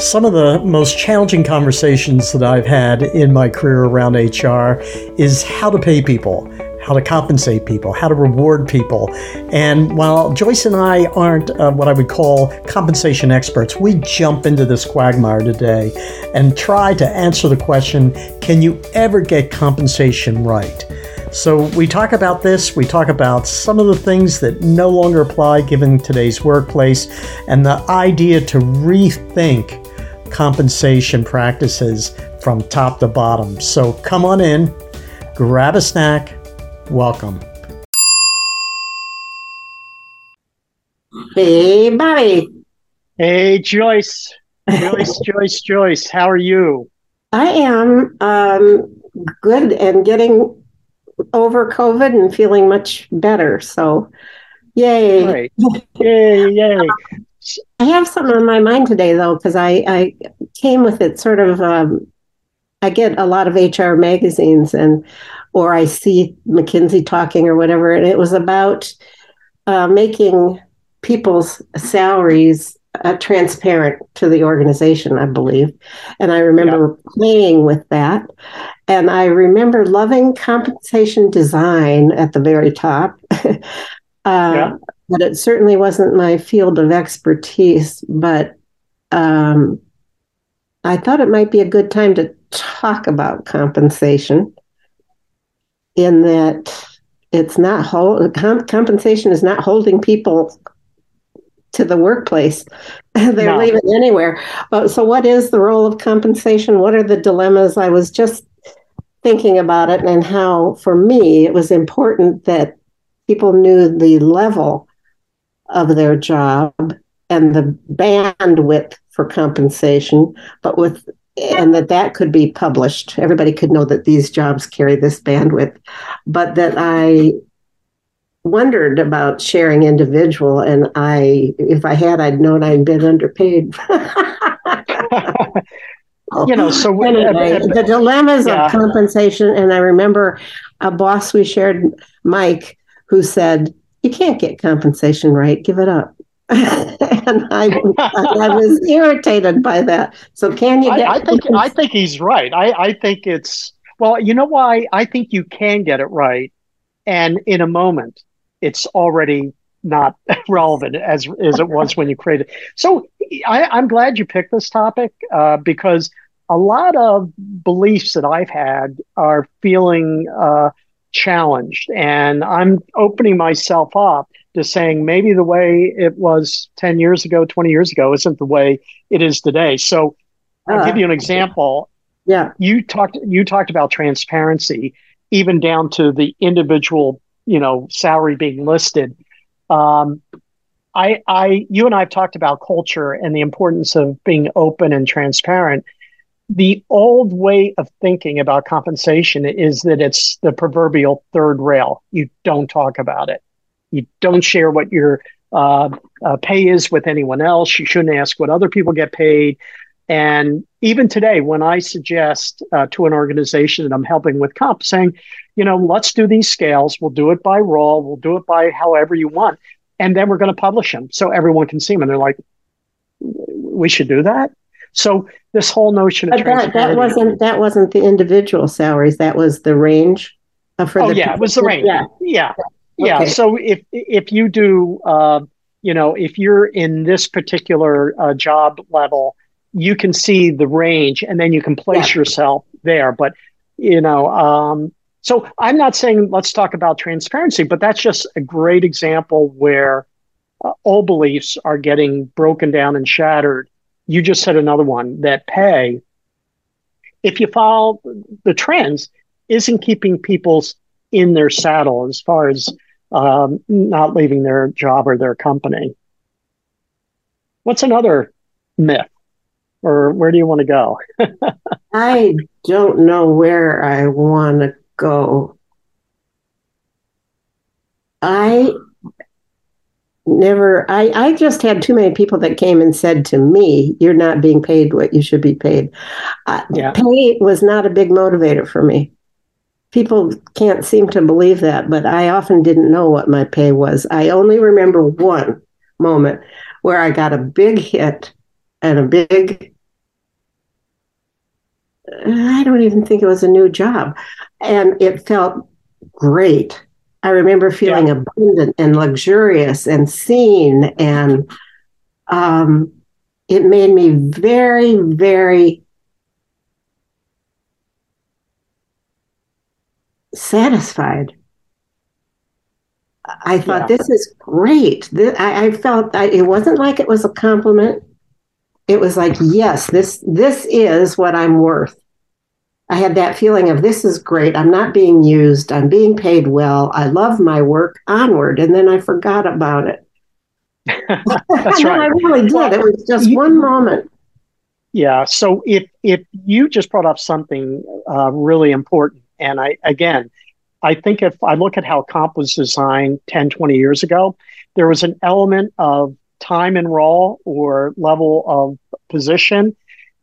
Some of the most challenging conversations that I've had in my career around HR is how to pay people, how to compensate people, how to reward people. And while Joyce and I aren't uh, what I would call compensation experts, we jump into this quagmire today and try to answer the question can you ever get compensation right? So, we talk about this, we talk about some of the things that no longer apply given today's workplace, and the idea to rethink compensation practices from top to bottom. So, come on in, grab a snack, welcome. Hey, Bobby. Hey, Joyce. Joyce, Joyce, Joyce. How are you? I am um, good and getting over COVID and feeling much better. So, yay. Great. Yay, yay. I have something on my mind today, though, because I, I came with it sort of. Um, I get a lot of HR magazines, and or I see McKinsey talking or whatever, and it was about uh, making people's salaries uh, transparent to the organization, I believe. And I remember yeah. playing with that. And I remember loving compensation design at the very top. uh, yeah. But it certainly wasn't my field of expertise. But um, I thought it might be a good time to talk about compensation in that it's not hold, comp- compensation is not holding people to the workplace. They're no. leaving anywhere. But so, what is the role of compensation? What are the dilemmas? I was just thinking about it and how, for me, it was important that people knew the level of their job and the bandwidth for compensation, but with and that that could be published. Everybody could know that these jobs carry this bandwidth, but that I wondered about sharing individual and i if i had i'd known i'd been underpaid you know so anyway, uh, the dilemmas yeah. of compensation and i remember a boss we shared mike who said you can't get compensation right? Give it up. And I, I was irritated by that. So can you I, I think i think he's right. I, I think it's well you know why? I think you can get it right and in a moment it's already not relevant as as it was when you created. So I, am glad you picked this topic uh, because a lot of beliefs that I've had are feeling uh, challenged, and I'm opening myself up to saying maybe the way it was 10 years ago, 20 years ago, isn't the way it is today. So I'll uh, give you an example. Yeah, you talked you talked about transparency, even down to the individual you know salary being listed. Um, I, I, you and I have talked about culture and the importance of being open and transparent. The old way of thinking about compensation is that it's the proverbial third rail. You don't talk about it. You don't share what your uh, uh, pay is with anyone else. You shouldn't ask what other people get paid. And even today, when I suggest uh, to an organization that I'm helping with comp, saying, you know, let's do these scales. We'll do it by role. We'll do it by however you want. And then we're going to publish them so everyone can see them. And they're like, we should do that. So this whole notion of that, that wasn't that wasn't the individual salaries. That was the range. For oh the yeah, it was the range. Yeah, yeah, yeah. Okay. So if if you do, uh, you know, if you're in this particular uh, job level, you can see the range, and then you can place yeah. yourself there. But you know, um, so I'm not saying let's talk about transparency, but that's just a great example where uh, all beliefs are getting broken down and shattered. You just said another one that pay, if you follow the trends, isn't keeping people in their saddle as far as um, not leaving their job or their company. What's another myth? Or where do you want to go? I don't know where I want to go. I never I, I just had too many people that came and said to me you're not being paid what you should be paid uh, yeah. pay was not a big motivator for me people can't seem to believe that but i often didn't know what my pay was i only remember one moment where i got a big hit and a big I don't even think it was a new job. And it felt great. I remember feeling yeah. abundant and luxurious and seen. And um, it made me very, very satisfied. I thought yeah. this is great. This, I, I, felt I, it wasn't like it was a compliment. It was like, yes, this this is what I'm worth. I had that feeling of this is great. I'm not being used. I'm being paid well. I love my work. Onward, and then I forgot about it. That's right. I really did. Well, it was just you, one moment. Yeah. So if if you just brought up something uh, really important, and I again, I think if I look at how comp was designed 10, 20 years ago, there was an element of time and role or level of position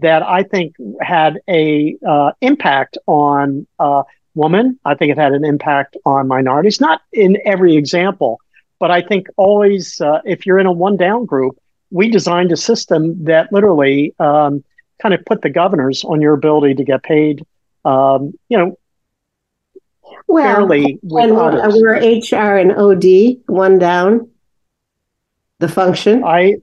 that I think had a uh, impact on uh, women. I think it had an impact on minorities, not in every example, but I think always uh, if you're in a one down group, we designed a system that literally um, kind of put the governors on your ability to get paid. Um, you know, well, fairly and others. we're HR and OD, one down. The function. I,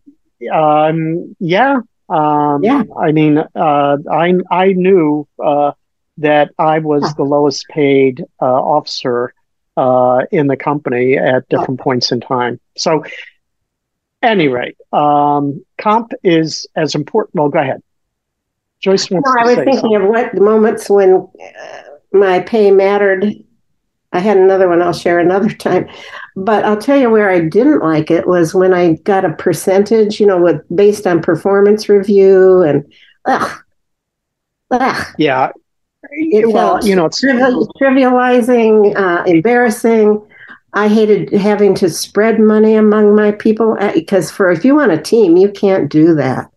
um, yeah, um, yeah. I mean, uh, I I knew uh, that I was the lowest paid uh, officer uh, in the company at different points in time. So, any rate, um, comp is as important. Well, go ahead. Joyce wants no, I was thinking something. of what moments when uh, my pay mattered I had another one I'll share another time. But I'll tell you where I didn't like it was when I got a percentage, you know, with based on performance review and ugh, ugh. Yeah. It well, you know, it's trivializing, uh, embarrassing. I hated having to spread money among my people because uh, for if you want a team, you can't do that.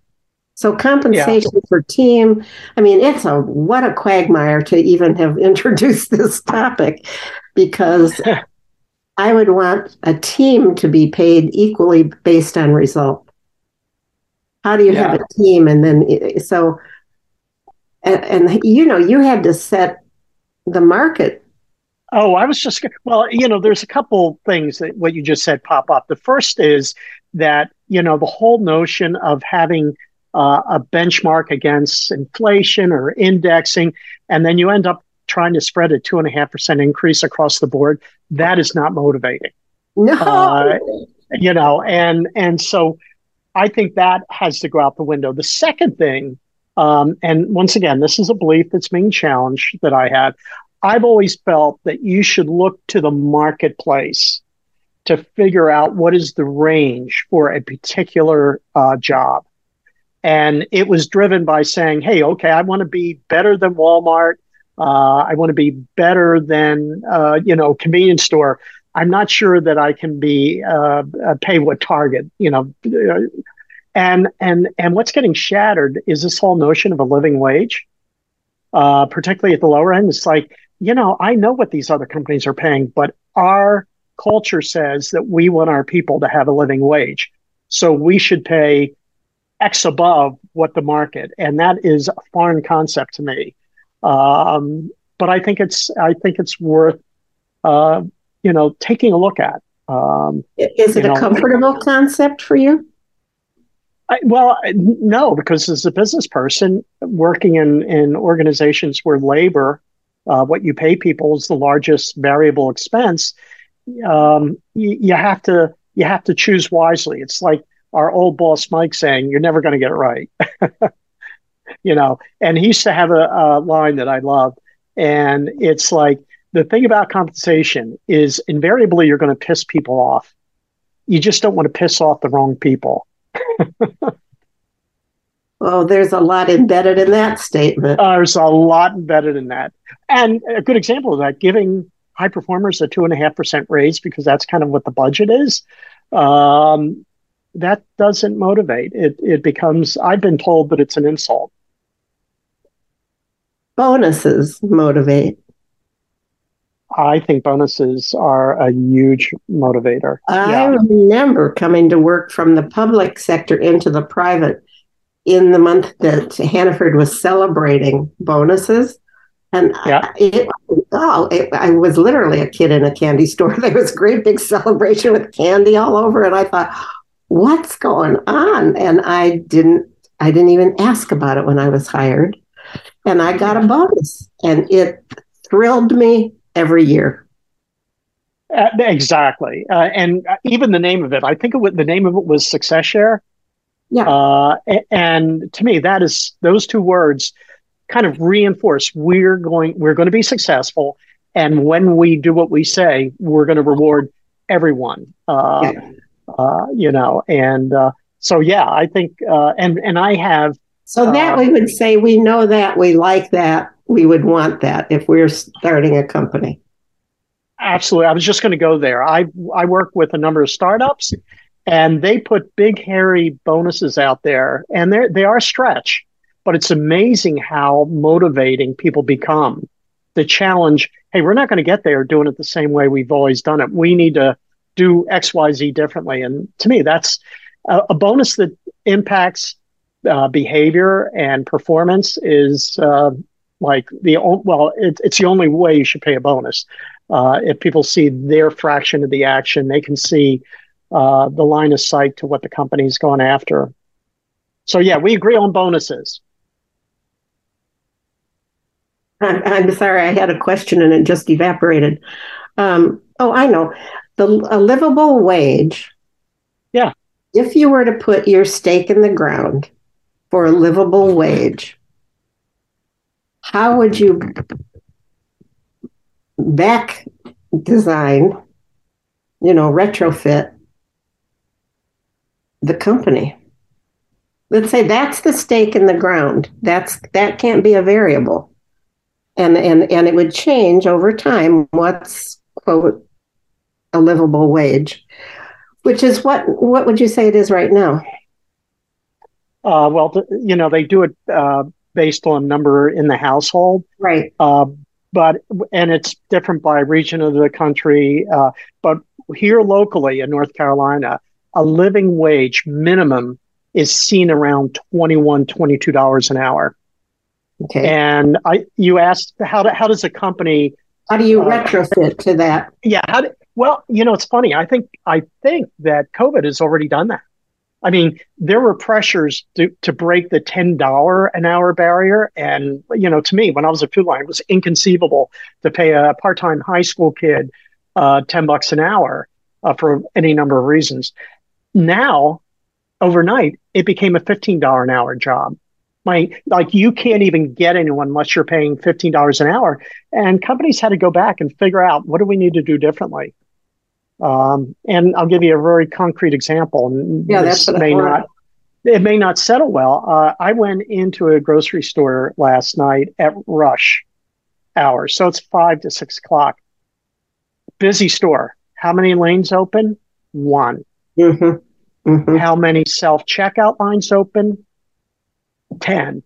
So compensation yeah. for team, I mean, it's a what a quagmire to even have introduced this topic because I would want a team to be paid equally based on result. How do you yeah. have a team and then so and, and you know, you had to set the market Oh, I was just well, you know, there's a couple things that what you just said pop up. The first is that you know the whole notion of having uh, a benchmark against inflation or indexing, and then you end up trying to spread a two and a half percent increase across the board. That is not motivating. No, uh, you know, and and so I think that has to go out the window. The second thing, um, and once again, this is a belief that's being challenged that I had. I've always felt that you should look to the marketplace to figure out what is the range for a particular uh, job. And it was driven by saying, hey, okay, I want to be better than Walmart. Uh, I want to be better than, uh, you know, convenience store. I'm not sure that I can be uh, pay what Target, you know. And and and what's getting shattered is this whole notion of a living wage, uh, particularly at the lower end. It's like, you know, I know what these other companies are paying, but our culture says that we want our people to have a living wage, so we should pay X above what the market, and that is a foreign concept to me. Um, but I think it's I think it's worth uh, you know taking a look at. Um, is it a know, comfortable concept for you? I, well, no, because as a business person working in in organizations where labor, uh, what you pay people is the largest variable expense. Um, you, you have to you have to choose wisely. It's like our old boss Mike saying, "You're never going to get it right." you know, and he used to have a, a line that I love, and it's like the thing about compensation is invariably you're going to piss people off. You just don't want to piss off the wrong people. Oh, there's a lot embedded in that statement. Uh, there's a lot embedded in that. And a good example of that, giving high performers a two and a half percent raise because that's kind of what the budget is. Um, that doesn't motivate. It it becomes I've been told that it's an insult. Bonuses motivate. I think bonuses are a huge motivator. I yeah. remember coming to work from the public sector into the private in the month that Hannaford was celebrating bonuses. And yeah. it, oh, it, I was literally a kid in a candy store. There was a great big celebration with candy all over, and I thought, "What's going on?" And I didn't, I didn't even ask about it when I was hired, and I got a bonus, and it thrilled me every year. Uh, exactly, uh, and even the name of it. I think it was, the name of it was Success Share. Yeah. Uh, and to me, that is those two words kind of reinforce we're going we're going to be successful, and when we do what we say, we're going to reward everyone. Uh, yeah. uh, you know, and uh, so yeah, I think, uh, and and I have. So that we would say we know that we like that we would want that if we're starting a company. Absolutely, I was just going to go there. I I work with a number of startups, and they put big hairy bonuses out there and they they are stretch but it's amazing how motivating people become the challenge hey we're not going to get there doing it the same way we've always done it we need to do xyz differently and to me that's a, a bonus that impacts uh, behavior and performance is uh, like the well it, it's the only way you should pay a bonus uh, if people see their fraction of the action they can see uh, the line of sight to what the company's going after. So yeah, we agree on bonuses. I'm, I'm sorry, I had a question and it just evaporated. Um, oh, I know. The a livable wage. Yeah. If you were to put your stake in the ground for a livable wage, how would you back design, you know, retrofit the company. Let's say that's the stake in the ground. That's that can't be a variable. And and and it would change over time what's quote a livable wage, which is what what would you say it is right now? Uh, well, you know, they do it uh, based on number in the household, right? Uh, but and it's different by region of the country. Uh, but here locally in North Carolina, a living wage minimum is seen around 21 $22 an hour. Okay. And I, you asked how, do, how does a company how do you uh, retrofit to that? Yeah. How do, well, you know, it's funny. I think I think that COVID has already done that. I mean, there were pressures to, to break the ten dollar an hour barrier, and you know, to me, when I was a Food Lion, it was inconceivable to pay a part time high school kid uh, ten bucks an hour uh, for any number of reasons. Now, overnight, it became a $15 an hour job. My, like you can't even get anyone unless you're paying $15 an hour. And companies had to go back and figure out what do we need to do differently. Um, and I'll give you a very concrete example. Yeah, that's may not it may not settle well. Uh, I went into a grocery store last night at rush hours, so it's five to six o'clock. Busy store. How many lanes open? One. Mm-hmm. Mm-hmm. How many self checkout lines open? 10.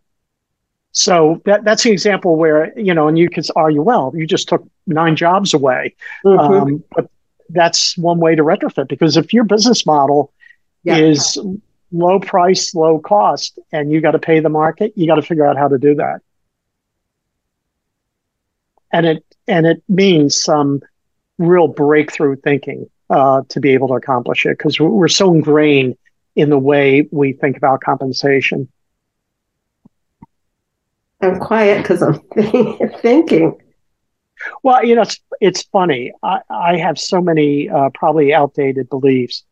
So that, that's an example where, you know, and you could argue, well, you just took nine jobs away. Mm-hmm. Um, but that's one way to retrofit because if your business model yeah. is low price, low cost, and you got to pay the market, you got to figure out how to do that. And it and it means some real breakthrough thinking uh, to be able to accomplish it because we're so ingrained in the way we think about compensation. I'm quiet because I'm thinking. Well, you know, it's, it's funny. I, I have so many uh, probably outdated beliefs.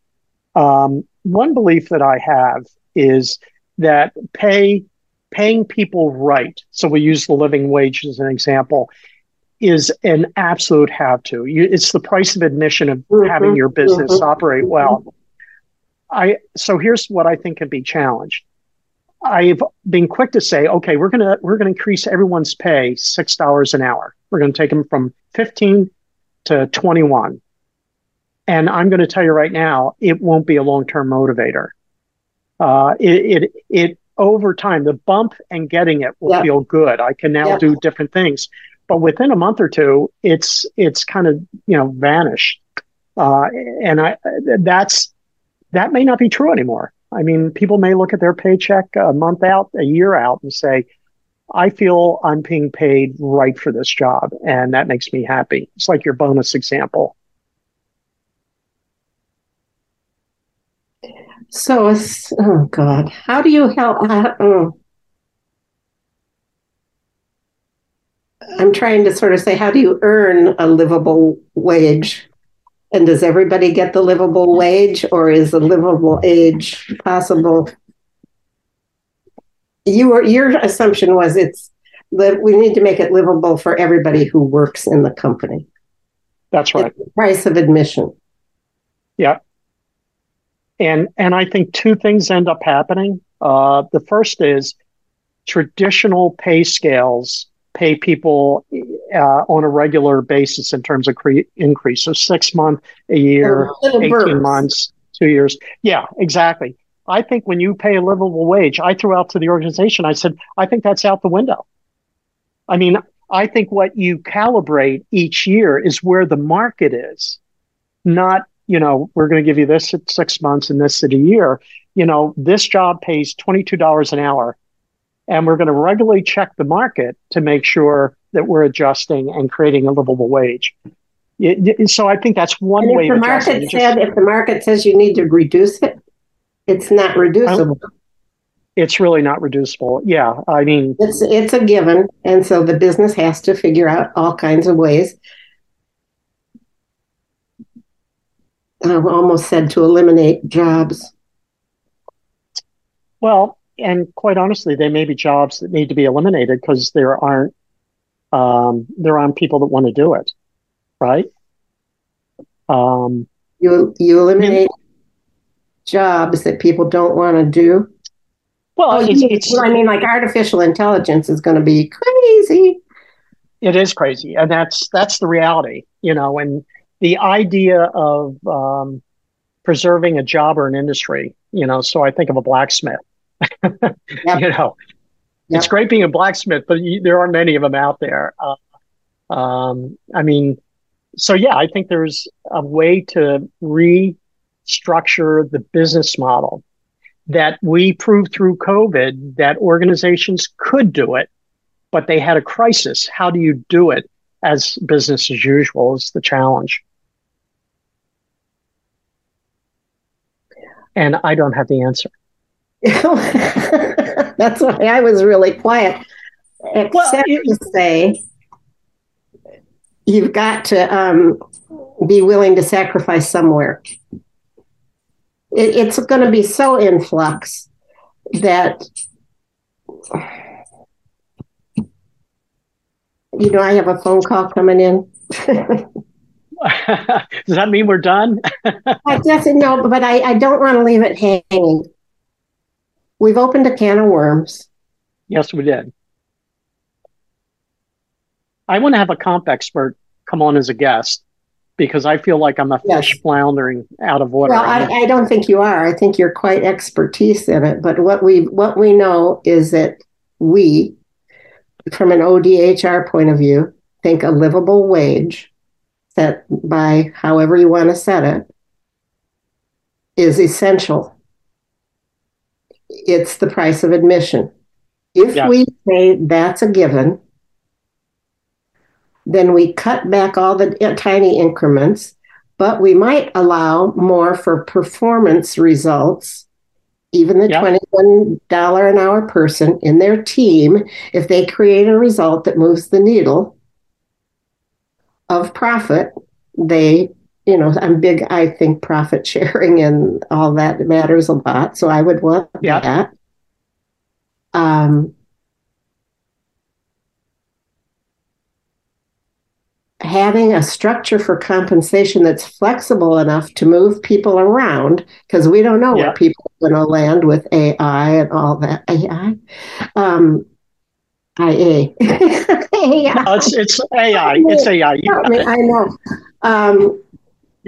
Um, one belief that I have is that pay paying people right. So we use the living wage as an example is an absolute have to. You, it's the price of admission of mm-hmm, having your business mm-hmm, operate well. I so here's what I think can be challenged. I've been quick to say, okay, we're gonna we're gonna increase everyone's pay six dollars an hour. We're gonna take them from fifteen to twenty one, and I'm going to tell you right now, it won't be a long term motivator. Uh, it, it it over time, the bump and getting it will yep. feel good. I can now yep. do different things but within a month or two, it's it's kind of you know vanished, uh, and I that's that may not be true anymore. I mean, people may look at their paycheck a month out, a year out, and say, I feel I'm being paid right for this job, and that makes me happy. It's like your bonus example. So, oh God, how do you help? Uh, oh. I'm trying to sort of say, how do you earn a livable wage? And does everybody get the livable wage, or is a livable age possible? You were, your assumption was it's that we need to make it livable for everybody who works in the company. That's right. price of admission. Yeah. And and I think two things end up happening. Uh, the first is traditional pay scales pay people uh, on a regular basis in terms of cre- increase. So six month, a year, eighteen months, two years. Yeah, exactly. I think when you pay a livable wage, I threw out to the organization. I said, I think that's out the window. I mean, I think what you calibrate each year is where the market is, not you know, we're going to give you this at six months and this at a year. You know, this job pays $22 an hour. And we're going to regularly check the market to make sure that we're adjusting and creating a livable wage. It, so I think that's one and way. If the market said, just, if the market says you need to reduce it, it's not reducible. It's really not reducible. Yeah, I mean, it's it's a given, and so the business has to figure out all kinds of ways I almost said to eliminate jobs. Well, and quite honestly, there may be jobs that need to be eliminated because there aren't um, there aren't people that want to do it, right? Um, you you eliminate jobs that people don't want to do. Well, oh, it's, it's, well, I mean, like artificial intelligence is going to be crazy. It is crazy, and that's that's the reality, you know. And the idea of um, preserving a job or an industry, you know, so I think of a blacksmith. Yep. You know, yep. it's great being a blacksmith, but you, there aren't many of them out there. Uh, um, I mean, so yeah, I think there's a way to restructure the business model that we proved through COVID that organizations could do it, but they had a crisis. How do you do it as business as usual is the challenge. and I don't have the answer. That's why I was really quiet. Except well, it, to say, you've got to um, be willing to sacrifice somewhere. It, it's going to be so in flux that you know I have a phone call coming in. Does that mean we're done? I guess no, but I, I don't want to leave it hanging. We've opened a can of worms. Yes, we did. I want to have a comp expert come on as a guest because I feel like I'm a fish yes. floundering out of water. Well, I, I, don't think you are. I think you're quite expertise in it. But what we what we know is that we, from an ODHR point of view, think a livable wage set by however you want to set it is essential. It's the price of admission. If yeah. we say that's a given, then we cut back all the tiny increments, but we might allow more for performance results. Even the yep. $21 an hour person in their team, if they create a result that moves the needle, of profit, they, you know, I'm big, I think profit sharing and all that matters a lot. So I would want yeah. that. Um, having a structure for compensation that's flexible enough to move people around because we don't know yeah. where people are going to land with AI and all that. AI. Um, IA. No, it's, it's AI. It's AI. You I, mean, I know. Um,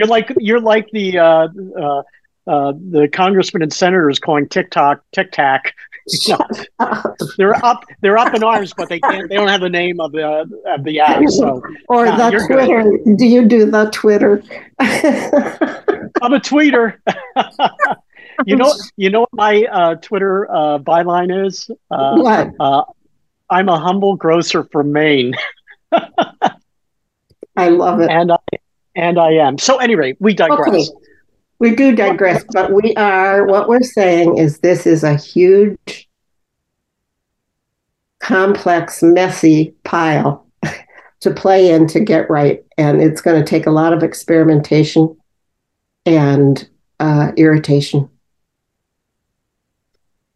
you're like you're like the uh, uh, uh, the congressmen and senators calling TikTok Tic Tac. You know, they're up they're up in arms, but they can't. They don't have the name of the of the app. So or the Twitter. Good. Do you do the Twitter? I'm a tweeter. you know, you know what my uh, Twitter uh, byline is? Uh, what? Uh, I'm a humble grocer from Maine. I love it. And I and I am. So anyway, we digress. Okay. We do digress, but we are what we're saying is this is a huge complex, messy pile to play in to get right. And it's going to take a lot of experimentation and uh, irritation.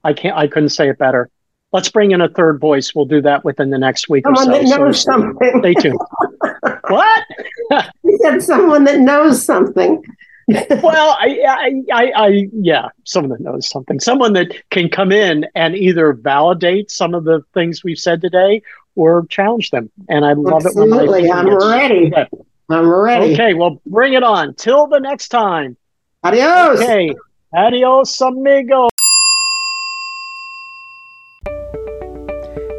I can't. I couldn't say it better. Let's bring in a third voice. We'll do that within the next week someone or so. That knows so something. Stay tuned. what? you said someone that knows something. well, I, I, I, I, yeah, someone that knows something, someone that can come in and either validate some of the things we've said today or challenge them. And I love Absolutely. it. Absolutely, I'm ready. I'm ready. Okay, well, bring it on. Till the next time. Adios. Okay. Adios, amigo.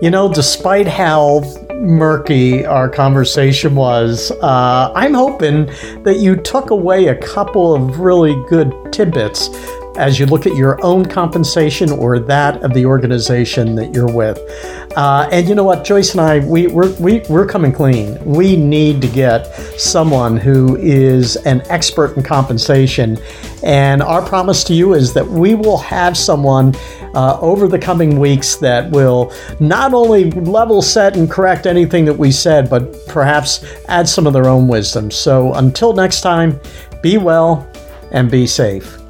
You know, despite how murky our conversation was, uh, I'm hoping that you took away a couple of really good tidbits as you look at your own compensation or that of the organization that you're with. Uh, and you know what, Joyce and I, we, we're, we, we're coming clean. We need to get someone who is an expert in compensation. And our promise to you is that we will have someone uh, over the coming weeks that will not only level set and correct anything that we said, but perhaps add some of their own wisdom. So until next time, be well and be safe.